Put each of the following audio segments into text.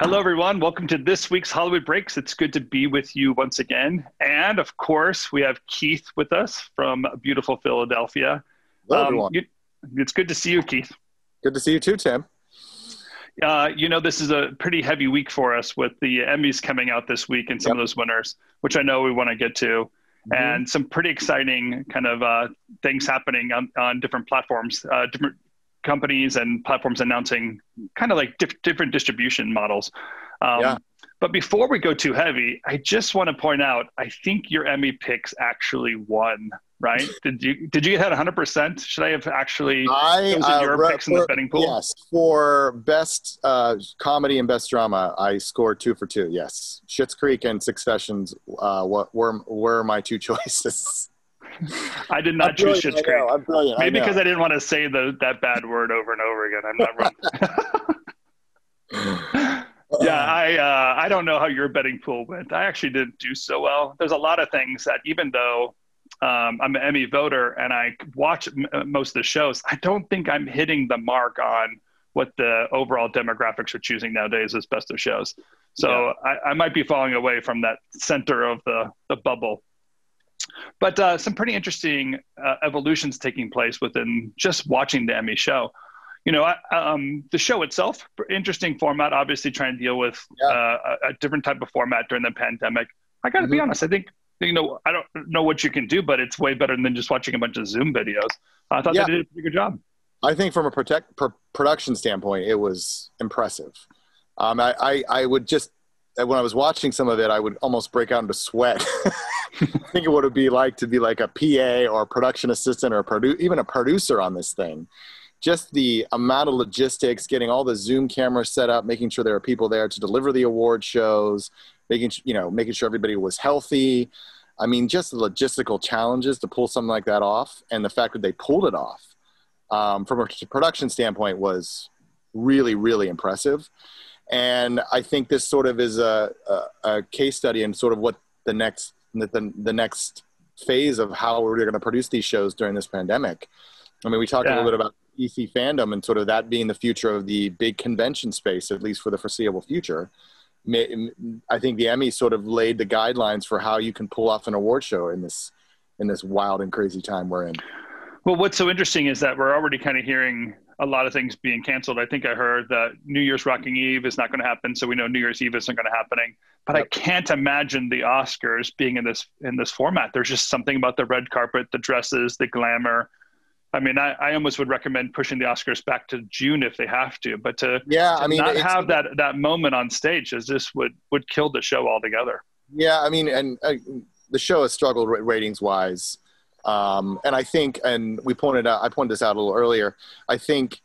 Hello, everyone. Welcome to this week's Hollywood Breaks. It's good to be with you once again. And of course, we have Keith with us from beautiful Philadelphia. Hello, um, everyone. You, it's good to see you, Keith. Good to see you too, Tim. Uh, you know, this is a pretty heavy week for us with the Emmys coming out this week and some yep. of those winners, which I know we want to get to, mm-hmm. and some pretty exciting kind of uh, things happening on, on different platforms, uh, different companies and platforms announcing kind of like diff- different distribution models. Um, yeah. But before we go too heavy, I just want to point out I think your Emmy picks actually won. Right? did you did you get that 100? percent Should I have actually I uh, your picks for, in the betting pool? Yes, for best uh, comedy and best drama, I scored two for two. Yes, Schitt's Creek and Successions uh, what were were my two choices. I did not choose Schitt's Creek. I'm brilliant. Maybe because I didn't want to say the that bad word over and over again. I'm not wrong. yeah, I uh, I don't know how your betting pool went. I actually didn't do so well. There's a lot of things that even though um, I'm an Emmy voter and I watch m- uh, most of the shows, I don't think I'm hitting the mark on what the overall demographics are choosing nowadays as best of shows. So yeah. I, I might be falling away from that center of the, the bubble but uh, some pretty interesting uh, evolutions taking place within just watching the Emmy show. You know, um, the show itself, interesting format. Obviously, trying to deal with yeah. uh, a, different type of format during the pandemic. I got to mm-hmm. be honest. I think you know I don't know what you can do, but it's way better than just watching a bunch of Zoom videos. I thought yeah. they did a pretty good job. I think from a protect, production standpoint, it was impressive. Um, I, I, I would just when I was watching some of it, I would almost break out into sweat I what it would be like to be like a PA or a production assistant or a produ- even a producer on this thing. Just the amount of logistics, getting all the Zoom cameras set up, making sure there are people there to deliver the award shows, making you know making sure everybody was healthy. I mean, just the logistical challenges to pull something like that off, and the fact that they pulled it off um, from a production standpoint was really, really impressive. And I think this sort of is a, a, a case study in sort of what the next the, the next phase of how we're going to produce these shows during this pandemic. I mean, we talked yeah. a little bit about DC FanDome and sort of that being the future of the big convention space, at least for the foreseeable future. I think the Emmy sort of laid the guidelines for how you can pull off an award show in this in this wild and crazy time we're in. Well, what's so interesting is that we're already kind of hearing a lot of things being canceled. I think I heard that New Year's Rocking Eve is not going to happen, so we know New Year's Eve isn't going to happening. But yep. I can't imagine the Oscars being in this in this format. There's just something about the red carpet, the dresses, the glamour. I mean, I, I almost would recommend pushing the Oscars back to June if they have to. But to yeah, to I mean, not have that that moment on stage is just would would kill the show altogether. Yeah, I mean, and uh, the show has struggled ratings wise. Um, and I think, and we pointed out, I pointed this out a little earlier. I think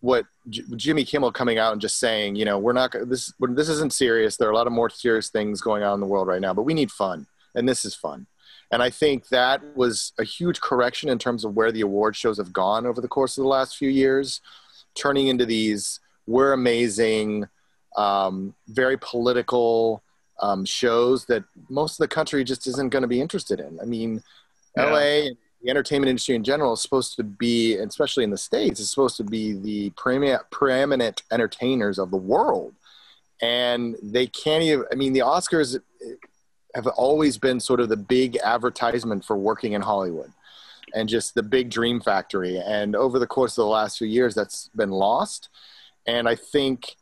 what J- Jimmy Kimmel coming out and just saying, you know, we're not this this isn't serious. There are a lot of more serious things going on in the world right now, but we need fun, and this is fun. And I think that was a huge correction in terms of where the award shows have gone over the course of the last few years, turning into these we're amazing, um, very political um, shows that most of the country just isn't going to be interested in. I mean, yeah. LA the entertainment industry in general is supposed to be, especially in the states, is supposed to be the preeminent entertainers of the world, and they can't even. I mean, the Oscars have always been sort of the big advertisement for working in Hollywood, and just the big dream factory. And over the course of the last few years, that's been lost. And I think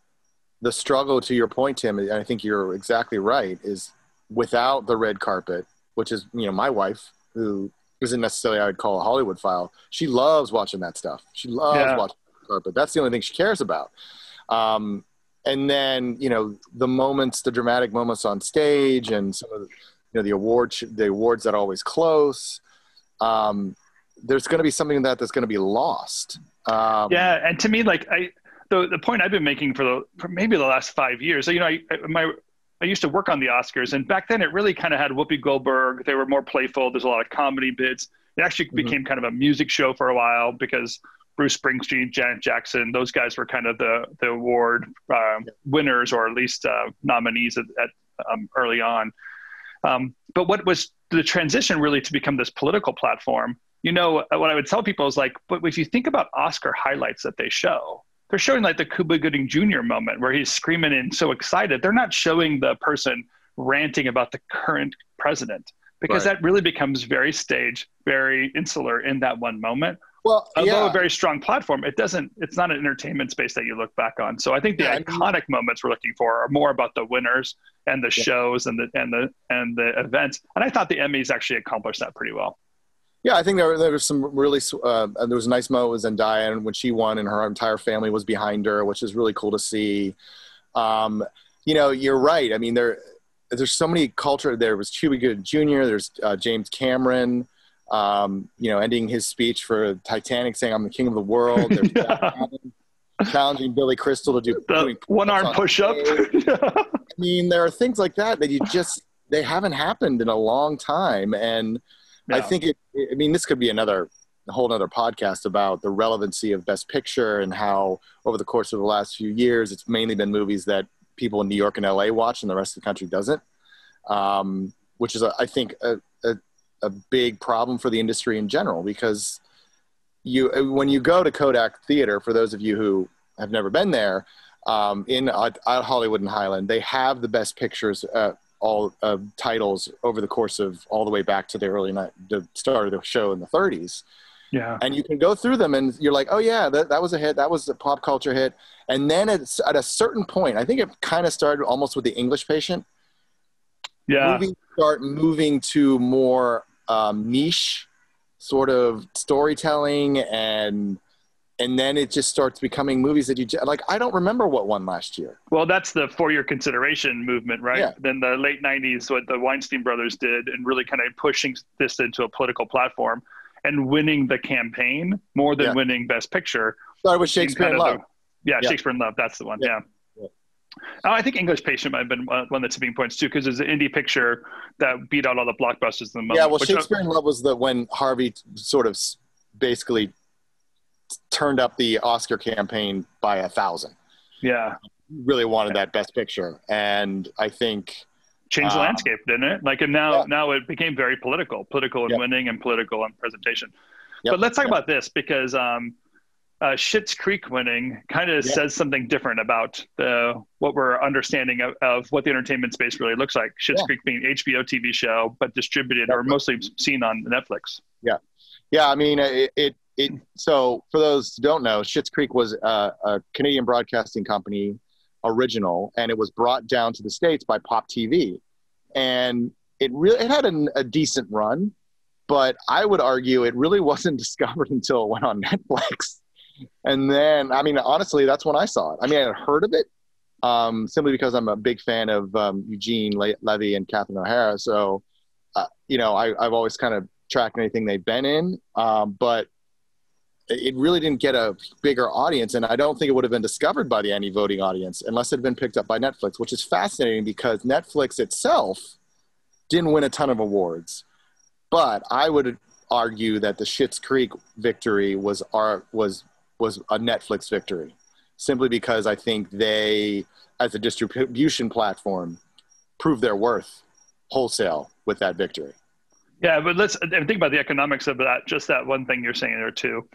the struggle, to your point, Tim, and I think you're exactly right, is without the red carpet, which is you know my wife who isn't necessarily I would call a Hollywood file. She loves watching that stuff. She loves yeah. watching carpet. That's the only thing she cares about. Um, and then you know the moments, the dramatic moments on stage, and some of the, you know the awards, the awards that are always close. Um, there's going to be something that that's going to be lost. Um, yeah, and to me, like I, the the point I've been making for the for maybe the last five years. So, you know, I, my I used to work on the Oscars, and back then it really kind of had Whoopi Goldberg. They were more playful. There's a lot of comedy bits. It actually mm-hmm. became kind of a music show for a while because Bruce Springsteen, Janet Jackson, those guys were kind of the the award uh, winners or at least uh, nominees at, at um, early on. Um, but what was the transition really to become this political platform? You know, what I would tell people is like, but if you think about Oscar highlights that they show, they're showing like the Cuba Gooding Jr. moment where he's screaming and so excited. They're not showing the person ranting about the current president because right. that really becomes very stage, very insular in that one moment. Well, although yeah. a very strong platform, it doesn't. It's not an entertainment space that you look back on. So I think the yeah, iconic I mean, moments we're looking for are more about the winners and the yeah. shows and the and the and the events. And I thought the Emmys actually accomplished that pretty well. Yeah, I think there, there was some really uh, there was a nice moment with Zendaya and when she won and her entire family was behind her, which is really cool to see. Um, you know, you're right. I mean, there there's so many culture. There was Cuba Gooding Jr. There's uh, James Cameron. Um, you know, ending his speech for Titanic, saying "I'm the king of the world." There's challenging Billy Crystal to do one arm push up. I mean, there are things like that that you just they haven't happened in a long time, and yeah. I think it. I mean, this could be another a whole other podcast about the relevancy of Best Picture and how over the course of the last few years, it's mainly been movies that people in New York and LA watch, and the rest of the country doesn't. Um, which is, a, I think, a, a, a, big problem for the industry in general because you when you go to Kodak Theater, for those of you who have never been there, um, in uh, Hollywood and Highland, they have the best pictures. Uh, all uh, titles over the course of all the way back to the early night, the start of the show in the 30s. Yeah. And you can go through them and you're like, oh, yeah, that, that was a hit. That was a pop culture hit. And then it's at a certain point, I think it kind of started almost with the English patient. Yeah. Moving, start moving to more um, niche sort of storytelling and and then it just starts becoming movies that you like i don't remember what won last year well that's the for your consideration movement right yeah. then the late 90s what the weinstein brothers did and really kind of pushing this into a political platform and winning the campaign more than yeah. winning Best Picture. Started with Shakespeare in Love. The, yeah, yeah, Shakespeare in Love. That's the one. Yeah. yeah. Oh, I think English Patient might have been uh, one of the tipping points too, because it's an indie picture that beat out all the blockbusters in the moment. Yeah, well, Shakespeare in Love was the when Harvey sort of basically turned up the Oscar campaign by a thousand. Yeah, really wanted that Best Picture, and I think changed the uh, landscape, didn't it? Like, and now yeah. now it became very political, political and yep. winning and political in presentation. Yep. But let's talk yep. about this because um, uh, Schitt's Creek winning kind of says something different about the what we're understanding of, of, what the entertainment space really looks like. Schitt's yeah. Creek being HBO TV show, but distributed or mostly seen on Netflix. Yeah, yeah. I mean, it, it it. So for those who don't know, Schitt's Creek was a, a Canadian broadcasting company original, and it was brought down to the states by Pop TV, and it really it had a, a decent run, but I would argue it really wasn't discovered until it went on Netflix. And then, I mean, honestly, that's when I saw it. I mean, I had heard of it um, simply because I'm a big fan of um, Eugene Le- Levy and Catherine O'Hara. So, uh, you know, I, have always kind of tracked anything they've been in. Um, but it really didn't get a bigger audience, and I don't think it would have been discovered by the any voting audience unless it had been picked up by Netflix, which is fascinating because Netflix itself didn't win a ton of awards. But I would argue that the Schitt's Creek victory was our, was was a Netflix victory, simply because I think they, as a distribution platform, proved their worth wholesale with that victory. Yeah, but let's think about the economics of that. Just that one thing you're saying there too.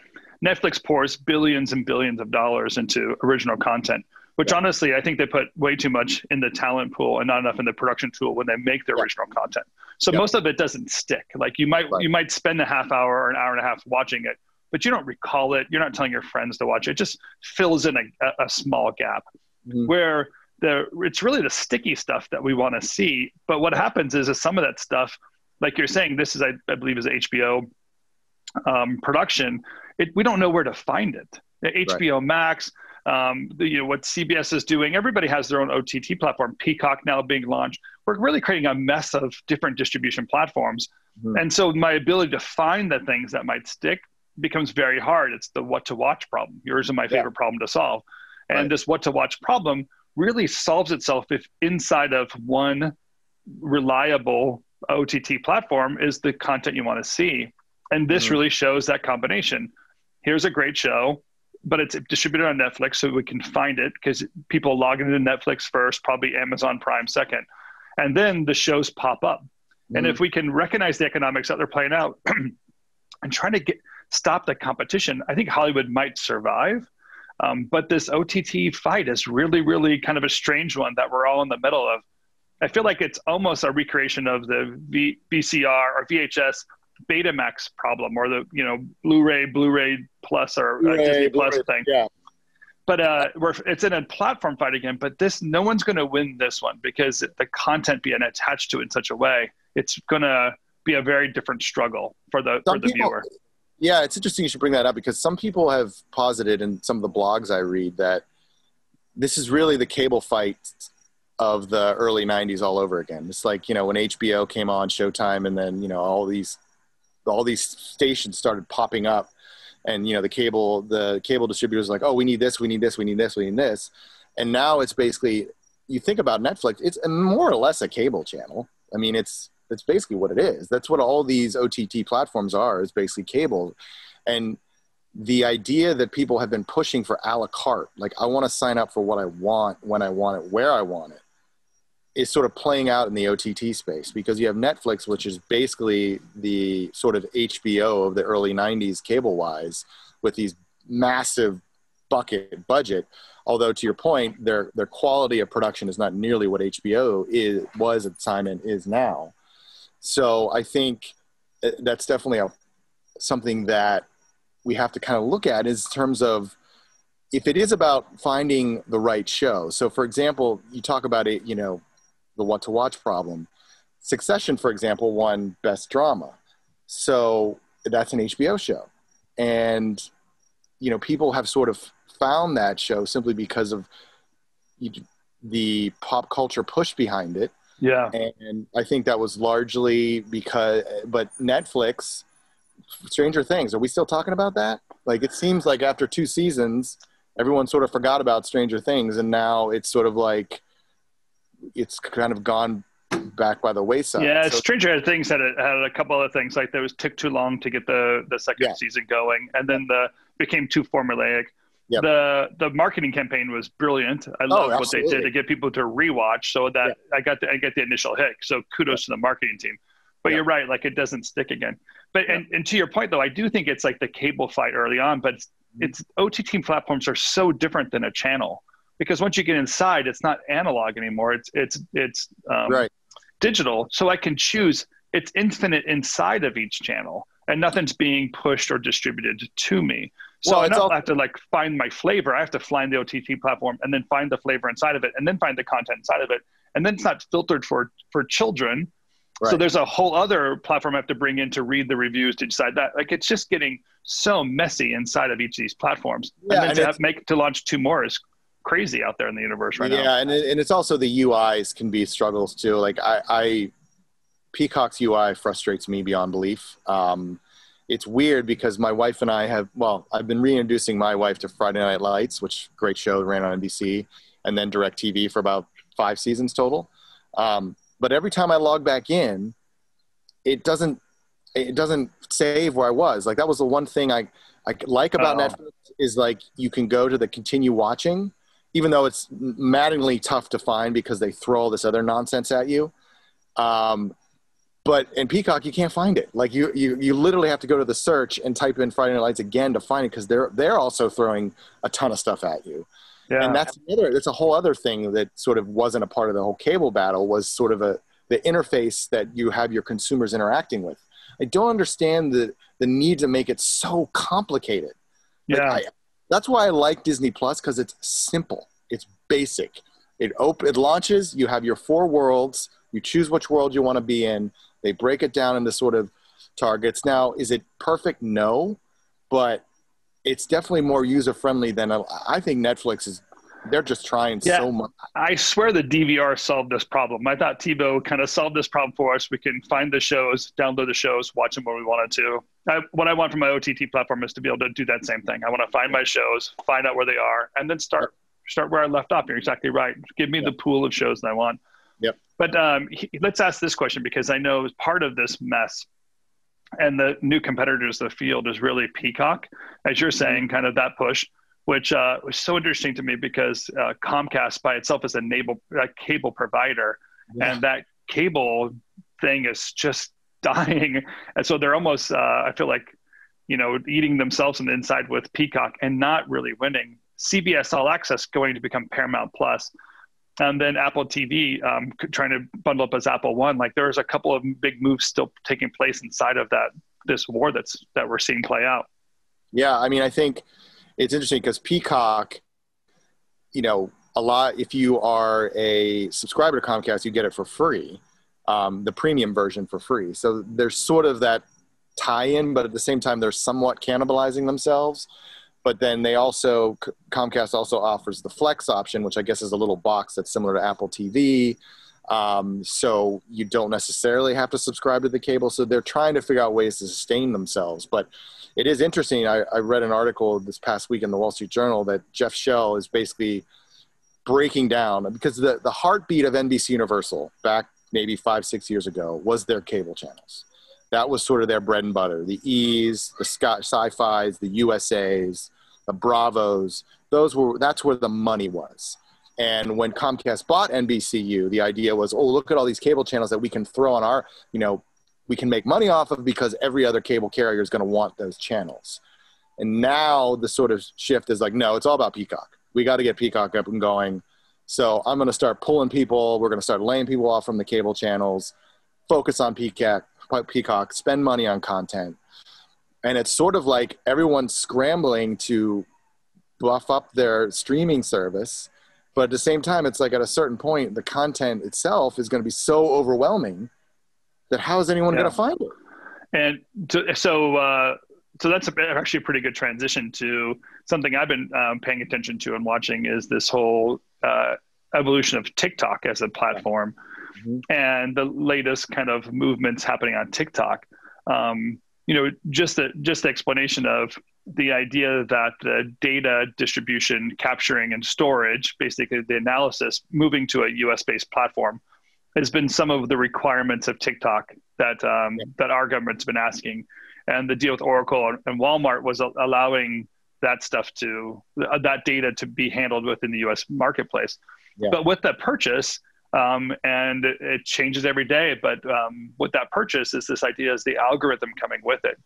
Netflix pours billions and billions of dollars into original content, which yeah. honestly, I think they put way too much in the talent pool and not enough in the production tool when they make their yeah. original content. So yeah. most of it doesn't stick. Like you might right. you might spend a half hour or an hour and a half watching it, but you don't recall it. You're not telling your friends to watch it. It just fills in a, a small gap mm-hmm. where the it's really the sticky stuff that we want to see. But what happens is, is some of that stuff, like you're saying, this is I, I believe is HBO um, production it, we don't know where to find it. HBO right. Max, um, the, you know what CBS is doing. Everybody has their own OTT platform. Peacock now being launched. We're really creating a mess of different distribution platforms, mm-hmm. and so my ability to find the things that might stick becomes very hard. It's the what to watch problem. Yours is my favorite yeah. problem to solve, and right. this what to watch problem really solves itself if inside of one reliable OTT platform is the content you want to see, and this mm-hmm. really shows that combination here's a great show, but it's distributed on Netflix, so we can find it because people log into Netflix first, probably Amazon Prime second, and then the shows pop up. Mm. And if we can recognize the economics that they're playing out and trying to get stop the competition, I think Hollywood might survive. Um, but this OTT fight is really, really kind of a strange one that we're all in the middle of. I feel like it's almost a recreation of the v- VCR or VHS Betamax problem, or the you know Blu-ray, Blu-ray Plus, or uh, Disney Plus thing. Yeah. But uh, we're, it's in a platform fight again. But this, no one's going to win this one because the content being attached to it in such a way, it's going to be a very different struggle for the Some for the people, viewer. Yeah, it's interesting you should bring that up because some people have posited in some of the blogs I read that this is really the cable fight of the early 90s all over again. It's like, you know, when HBO came on Showtime and then, you know, all these all these stations started popping up and you know the cable the cable distributors like, "Oh, we need this, we need this, we need this, we need this." And now it's basically you think about Netflix, it's more or less a cable channel. I mean, it's that's basically what it is. That's what all these OTT platforms are. Is basically cable, and the idea that people have been pushing for a la carte, like I want to sign up for what I want when I want it, where I want it, is sort of playing out in the OTT space because you have Netflix, which is basically the sort of HBO of the early '90s cable wise, with these massive bucket budget. Although to your point, their their quality of production is not nearly what HBO is was at the time and is now. So I think uh, that's definitely a, something that we have to kind of look at in terms of if it is about finding the right show. So, for example, you talk about it, you know, the what to watch problem. Succession, for example, won Best Drama. So that's an HBO show. And, you know, people have sort of found that show simply because of the pop culture push behind it yeah. And I think that was largely because, but Netflix, Stranger Things, are we still talking about that? Like, it seems like after two seasons, everyone sort of forgot about Stranger Things, and now it's sort of like it's kind of gone back by the wayside. Yeah, so, Stranger Things had a, had a couple of things like there was took too long to get the the second yeah. season going, and then the became too formulaic. Yep. The the marketing campaign was brilliant. I love oh, what they did to get people to rewatch. So that yep. I got the, I get the initial hit. So kudos yep. to the marketing team. But you're right, like it doesn't stick again. But and, and to your point though, I do think it's like the cable fight early on. But it's, mm-hmm. it's OTT platforms are so different than a channel because once you get inside, it's not analog anymore. It's it's it's um, right. digital. So I can choose. It's infinite inside of each channel, and nothing's being pushed or distributed to me. So well, I don't all- have to like find my flavor. I have to find the OTT platform and then find the flavor inside of it, and then find the content inside of it, and then it's not filtered for for children. Right. So there's a whole other platform I have to bring in to read the reviews to decide that. Like it's just getting so messy inside of each of these platforms, yeah, and then and to have, make to launch two more is crazy out there in the universe right yeah, now. Yeah, and and it's also the UIs can be struggles too. Like I, I Peacock's UI frustrates me beyond belief. Um, it's weird because my wife and I have well, I've been reintroducing my wife to Friday Night Lights, which great show ran on NBC, and then DirecTV for about five seasons total. Um, but every time I log back in, it doesn't it doesn't save where I was. Like that was the one thing I I like about oh. Netflix is like you can go to the continue watching, even though it's maddeningly tough to find because they throw all this other nonsense at you. Um, but in Peacock, you can't find it. Like you, you, you literally have to go to the search and type in Friday Night Lights again to find it because they're they're also throwing a ton of stuff at you. Yeah. And that's another. That's a whole other thing that sort of wasn't a part of the whole cable battle. Was sort of a the interface that you have your consumers interacting with. I don't understand the the need to make it so complicated. Yeah. Like I, that's why I like Disney Plus because it's simple. It's basic. It op- it launches. You have your four worlds. You choose which world you want to be in they break it down into sort of targets. Now, is it perfect? No, but it's definitely more user friendly than I think Netflix is. They're just trying yeah, so much. I swear the DVR solved this problem. I thought TiVo kind of solved this problem for us. We can find the shows, download the shows, watch them when we wanted to. I, what I want from my OTT platform is to be able to do that same thing. I want to find my shows, find out where they are, and then start start where I left off. You're exactly right. Give me the pool of shows that I want. Yep. But um, he, let's ask this question because I know part of this mess and the new competitors of the field is really Peacock, as you're saying, mm-hmm. kind of that push, which uh, was so interesting to me because uh, Comcast by itself is a, cable, a cable provider, yeah. and that cable thing is just dying, and so they're almost, uh, I feel like, you know, eating themselves in the inside with Peacock and not really winning CBS All Access going to become Paramount Plus, and then Apple TV um, trying to bundle up as Apple One. Like there's a couple of big moves still taking place inside of that this war that's that we're seeing play out. Yeah, I mean, I think it's interesting because Peacock, you know, a lot. If you are a subscriber to Comcast, you get it for free, um, the premium version for free. So there's sort of that tie-in, but at the same time, they're somewhat cannibalizing themselves. But then they also Comcast also offers the Flex option, which I guess is a little box that's similar to Apple TV. Um, so you don't necessarily have to subscribe to the cable. So they're trying to figure out ways to sustain themselves. But it is interesting. I, I read an article this past week in the Wall Street Journal that Jeff Shell is basically breaking down because the, the heartbeat of NBC Universal back maybe five, six years ago was their cable channels. That was sort of their bread and butter. The E's, the Scott Syfys, the USAs, the Bravos, those were that's where the money was. And when Comcast bought NBCU, the idea was, oh, look at all these cable channels that we can throw on our, you know, we can make money off of because every other cable carrier is going to want those channels. And now the sort of shift is like, no, it's all about Peacock. We got to get Peacock up and going. So I'm going to start pulling people. We're going to start laying people off from the cable channels, focus on Peacock, Peacock, spend money on content. And it's sort of like everyone's scrambling to buff up their streaming service. But at the same time, it's like at a certain point, the content itself is going to be so overwhelming that how is anyone yeah. going to find it? And to, so, uh, so that's a, actually a pretty good transition to something I've been um, paying attention to and watching is this whole uh, evolution of TikTok as a platform mm-hmm. and the latest kind of movements happening on TikTok. Um, you know, just the just the explanation of the idea that the data distribution, capturing, and storage, basically the analysis, moving to a U.S. based platform has been some of the requirements of TikTok that um, yeah. that our government's been asking, and the deal with Oracle and Walmart was allowing that stuff to uh, that data to be handled within the U.S. marketplace. Yeah. But with that purchase, um, and it changes every day. But um, with that purchase is this idea is the algorithm coming with it.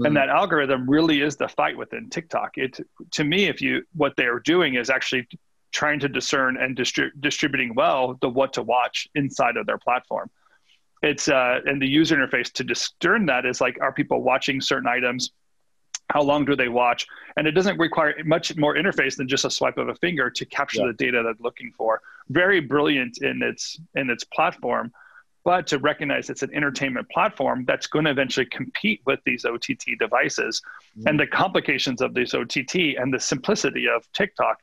Mm. And that algorithm really is the fight within TikTok. It to me, if you what they're doing is actually trying to discern and distri- distributing well the what to watch inside of their platform. It's uh, and the user interface to discern that is like, are people watching certain items? How long do they watch? And it doesn't require much more interface than just a swipe of a finger to capture yeah. the data they're looking for. Very brilliant in its in its platform, but to recognize it's an entertainment platform that's going to eventually compete with these OTT devices mm. and the complications of these OTT and the simplicity of TikTok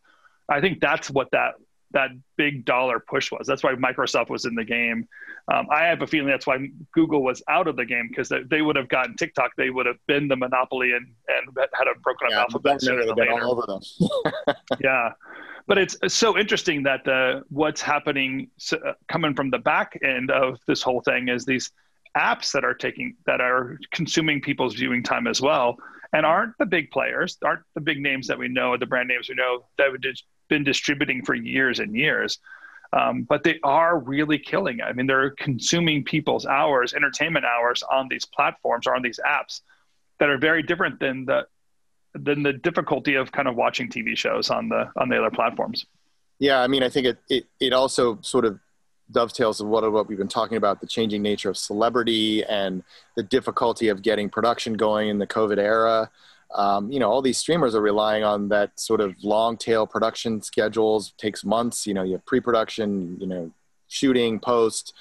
I think that's what that that big dollar push was. That's why Microsoft was in the game. Um, I have a feeling that's why Google was out of the game because they, they, would have gotten TikTok. They would have been the monopoly and, and had a broken up yeah, alphabet sooner than later. All over them. yeah, but it's, so interesting that the what's happening uh, coming from the back end of this whole thing is these apps that are taking that are consuming people's viewing time as well and aren't the big players, aren't the big names that we know, the brand names we know that would been distributing for years and years. Um, but they are really killing it. I mean, they're consuming people's hours, entertainment hours on these platforms or on these apps that are very different than the than the difficulty of kind of watching TV shows on the on the other platforms. Yeah, I mean, I think it it, it also sort of dovetails of what, what we've been talking about the changing nature of celebrity and the difficulty of getting production going in the COVID era um, you know, all these streamers are relying on that sort of long tail production schedules. takes months. You know, you have pre-production, you know, shooting, post.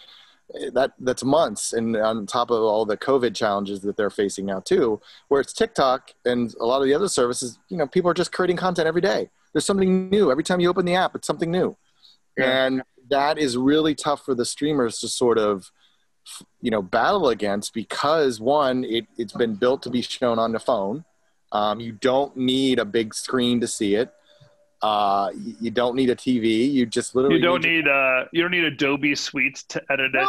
That that's months, and on top of all the COVID challenges that they're facing now too, where it's TikTok and a lot of the other services. You know, people are just creating content every day. There's something new every time you open the app. It's something new, yeah. and that is really tough for the streamers to sort of you know battle against because one it, it's been built to be shown on the phone um, you don't need a big screen to see it. Uh, you don't need a TV. You just literally you don't need, need uh you don't need Adobe Suite to edit it.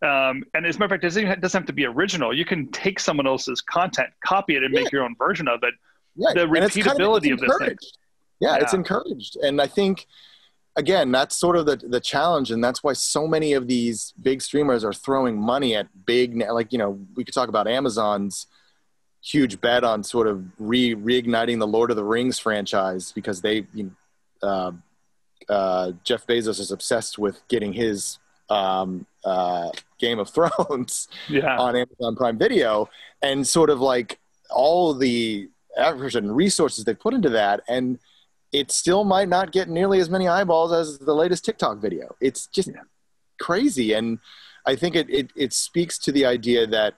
Um, and as a matter of fact, it doesn't, doesn't have to be original. You can take someone else's content, copy it, and yeah. make your own version of it. Yeah. The repeatability kind of, of this thing. Yeah, yeah, it's encouraged, and I think again that's sort of the the challenge, and that's why so many of these big streamers are throwing money at big like you know we could talk about Amazon's huge bet on sort of re reigniting the Lord of the Rings franchise because they, you know, uh, uh, Jeff Bezos is obsessed with getting his um, uh, Game of Thrones yeah. on Amazon Prime Video, and sort of like all the effort and resources they put into that, and it still might not get nearly as many eyeballs as the latest TikTok video. It's just yeah. crazy, and I think it, it it speaks to the idea that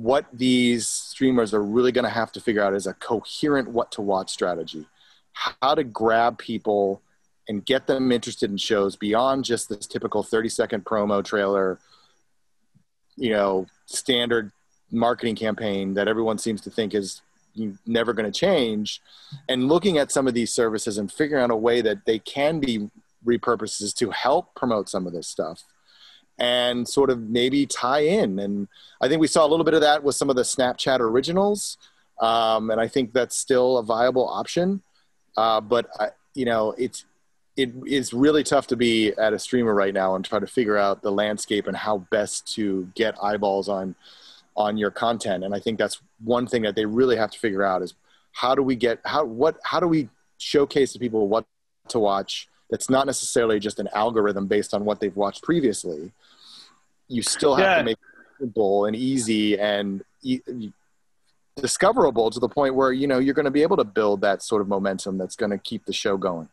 what these streamers are really going to have to figure out is a coherent what to watch strategy, how to grab people and get them interested in shows beyond just this typical 30 second promo trailer, you know, standard marketing campaign that everyone seems to think is never going to change and looking at some of these services and figuring out a way that they can be repurposes to help promote some of this stuff and sort of maybe tie in. And i think we saw a little bit of that with some of the snapchat originals um, and i think that's still a viable option. Uh, but I, you know it's it is really tough to be at a streamer right now and try to figure out the landscape and how best to get eyeballs on on your content. And i think that's one thing that they really have to figure out is how do we get how what how do we showcase to people what to watch that's not necessarily just an algorithm based on what they've watched previously you still have yeah. to make it simple and easy and e- discoverable to the point where you know you're going to be able to build that sort of momentum that's going to keep the show going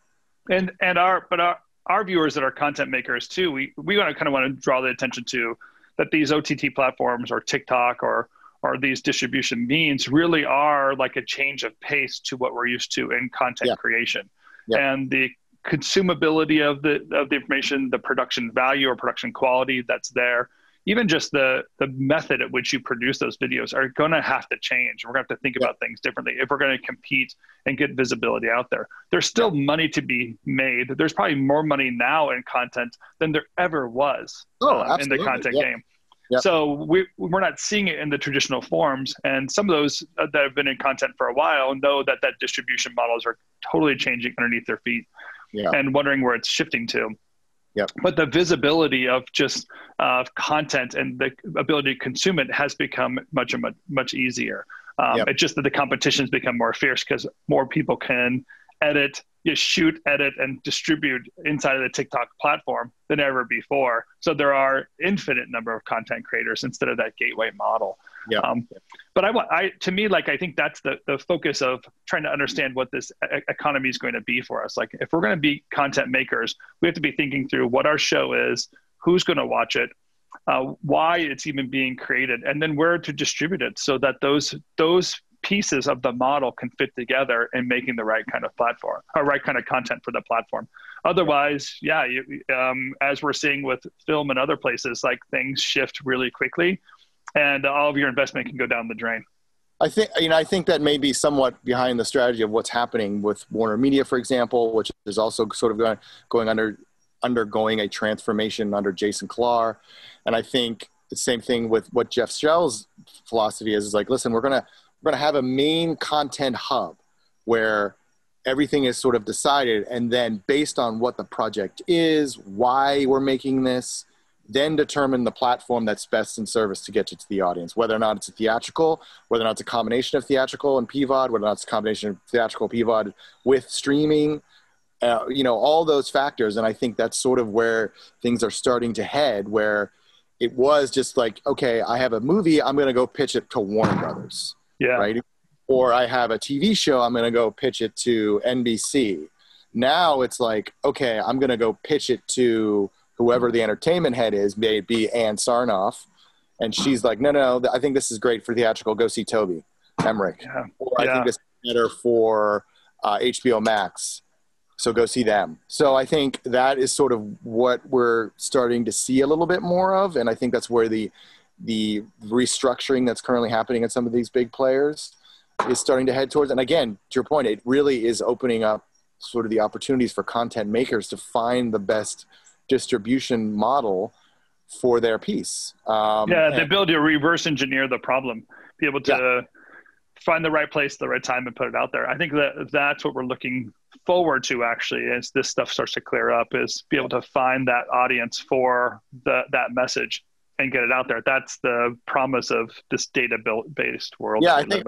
and and our but our our viewers that are content makers too we we want to kind of want to draw the attention to that these ott platforms or tiktok or or these distribution means really are like a change of pace to what we're used to in content yeah. creation yeah. and the consumability of the of the information the production value or production quality that's there even just the the method at which you produce those videos are going to have to change. We're going to have to think about things differently if we're going to compete and get visibility out there. There's still money to be made. There's probably more money now in content than there ever was oh, um, in the content game. Yep. So we, we're not seeing it in the traditional forms. And some of those uh, that have been in content for a while know that that distribution models are totally changing underneath their feet yeah. and wondering where it's shifting to. Yep. But the visibility of just uh, content and the ability to consume it has become much much much easier. Um, yep. It's just that the competition's become more fierce because more people can edit, you shoot, edit, and distribute inside of the TikTok platform than ever before. So there are infinite number of content creators instead of that gateway model. Yeah. Um, but I want, I to me, like I think that's the the focus of trying to understand what this e- economy is going to be for us. Like if we're going to be content makers, we have to be thinking through what our show is, who's going to watch it, uh, why it's even being created, and then where to distribute it, so that those those pieces of the model can fit together in making the right kind of platform or right kind of content for the platform. Otherwise, yeah, you, um, as we're seeing with film and other places, like things shift really quickly, and all of your investment can go down the drain. I think you know I think that may be somewhat behind the strategy of what's happening with Warner Media, for example, which is also sort of going going under undergoing a transformation under Jason Kilar, and I think the same thing with what Jeff Shell's philosophy is is like, listen, we're gonna we're to have a main content hub where everything is sort of decided and then based on what the project is why we're making this then determine the platform that's best in service to get you to the audience whether or not it's a theatrical whether or not it's a combination of theatrical and pvod whether or not it's a combination of theatrical pvod with streaming uh, you know all those factors and i think that's sort of where things are starting to head where it was just like okay i have a movie i'm going to go pitch it to warner brothers yeah. Right. Or I have a TV show, I'm going to go pitch it to NBC. Now it's like, okay, I'm going to go pitch it to whoever the entertainment head is, may it be Ann Sarnoff. And she's like, no, no, no, I think this is great for theatrical. Go see Toby Emmerich. Yeah. Or I yeah. think this is better for uh, HBO Max. So go see them. So I think that is sort of what we're starting to see a little bit more of. And I think that's where the the restructuring that's currently happening at some of these big players is starting to head towards. And again, to your point, it really is opening up sort of the opportunities for content makers to find the best distribution model for their piece. Um, yeah, the ability to reverse engineer the problem, be able to yeah. find the right place, the right time, and put it out there. I think that that's what we're looking forward to actually as this stuff starts to clear up is be able to find that audience for the, that message and get it out there. That's the promise of this data built-based world. Yeah, I think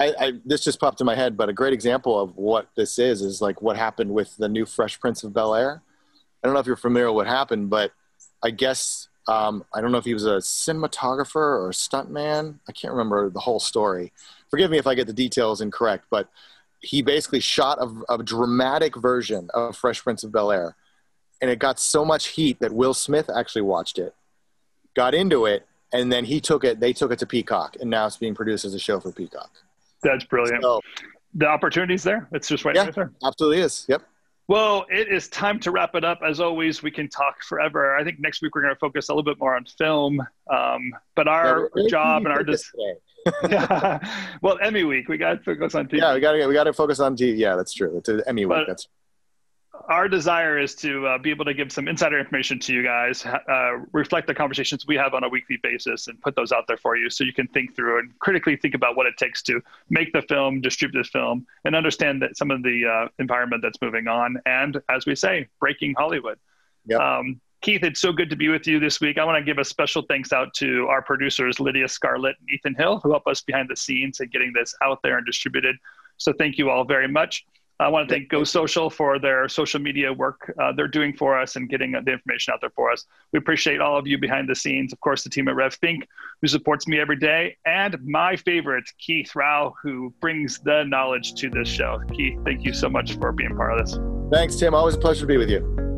I, I, this just popped in my head, but a great example of what this is is like what happened with the new Fresh Prince of Bel Air. I don't know if you're familiar with what happened, but I guess um, I don't know if he was a cinematographer or a stuntman. I can't remember the whole story. Forgive me if I get the details incorrect, but he basically shot a, a dramatic version of Fresh Prince of Bel Air, and it got so much heat that Will Smith actually watched it, got into it, and then he took it. They took it to Peacock, and now it's being produced as a show for Peacock. That's brilliant. So, the opportunity's there. It's just right, yeah, there. Absolutely is. Yep. Well, it is time to wrap it up. As always, we can talk forever. I think next week we're going to focus a little bit more on film, um, but our yeah, job and our dis- yeah. Well, Emmy week, we got to focus on TV. Yeah, we got to we got to focus on TV. Yeah, that's true. It's Emmy week. That's our desire is to uh, be able to give some insider information to you guys, uh, reflect the conversations we have on a weekly basis, and put those out there for you so you can think through and critically think about what it takes to make the film, distribute the film, and understand that some of the uh, environment that's moving on. And as we say, breaking Hollywood. Yep. Um, Keith, it's so good to be with you this week. I want to give a special thanks out to our producers, Lydia Scarlett and Ethan Hill, who help us behind the scenes and getting this out there and distributed. So thank you all very much. I want to thank Go Social for their social media work uh, they're doing for us and getting the information out there for us. We appreciate all of you behind the scenes. Of course, the team at Rev Think, who supports me every day, and my favorite, Keith Rao, who brings the knowledge to this show. Keith, thank you so much for being part of this. Thanks, Tim. Always a pleasure to be with you.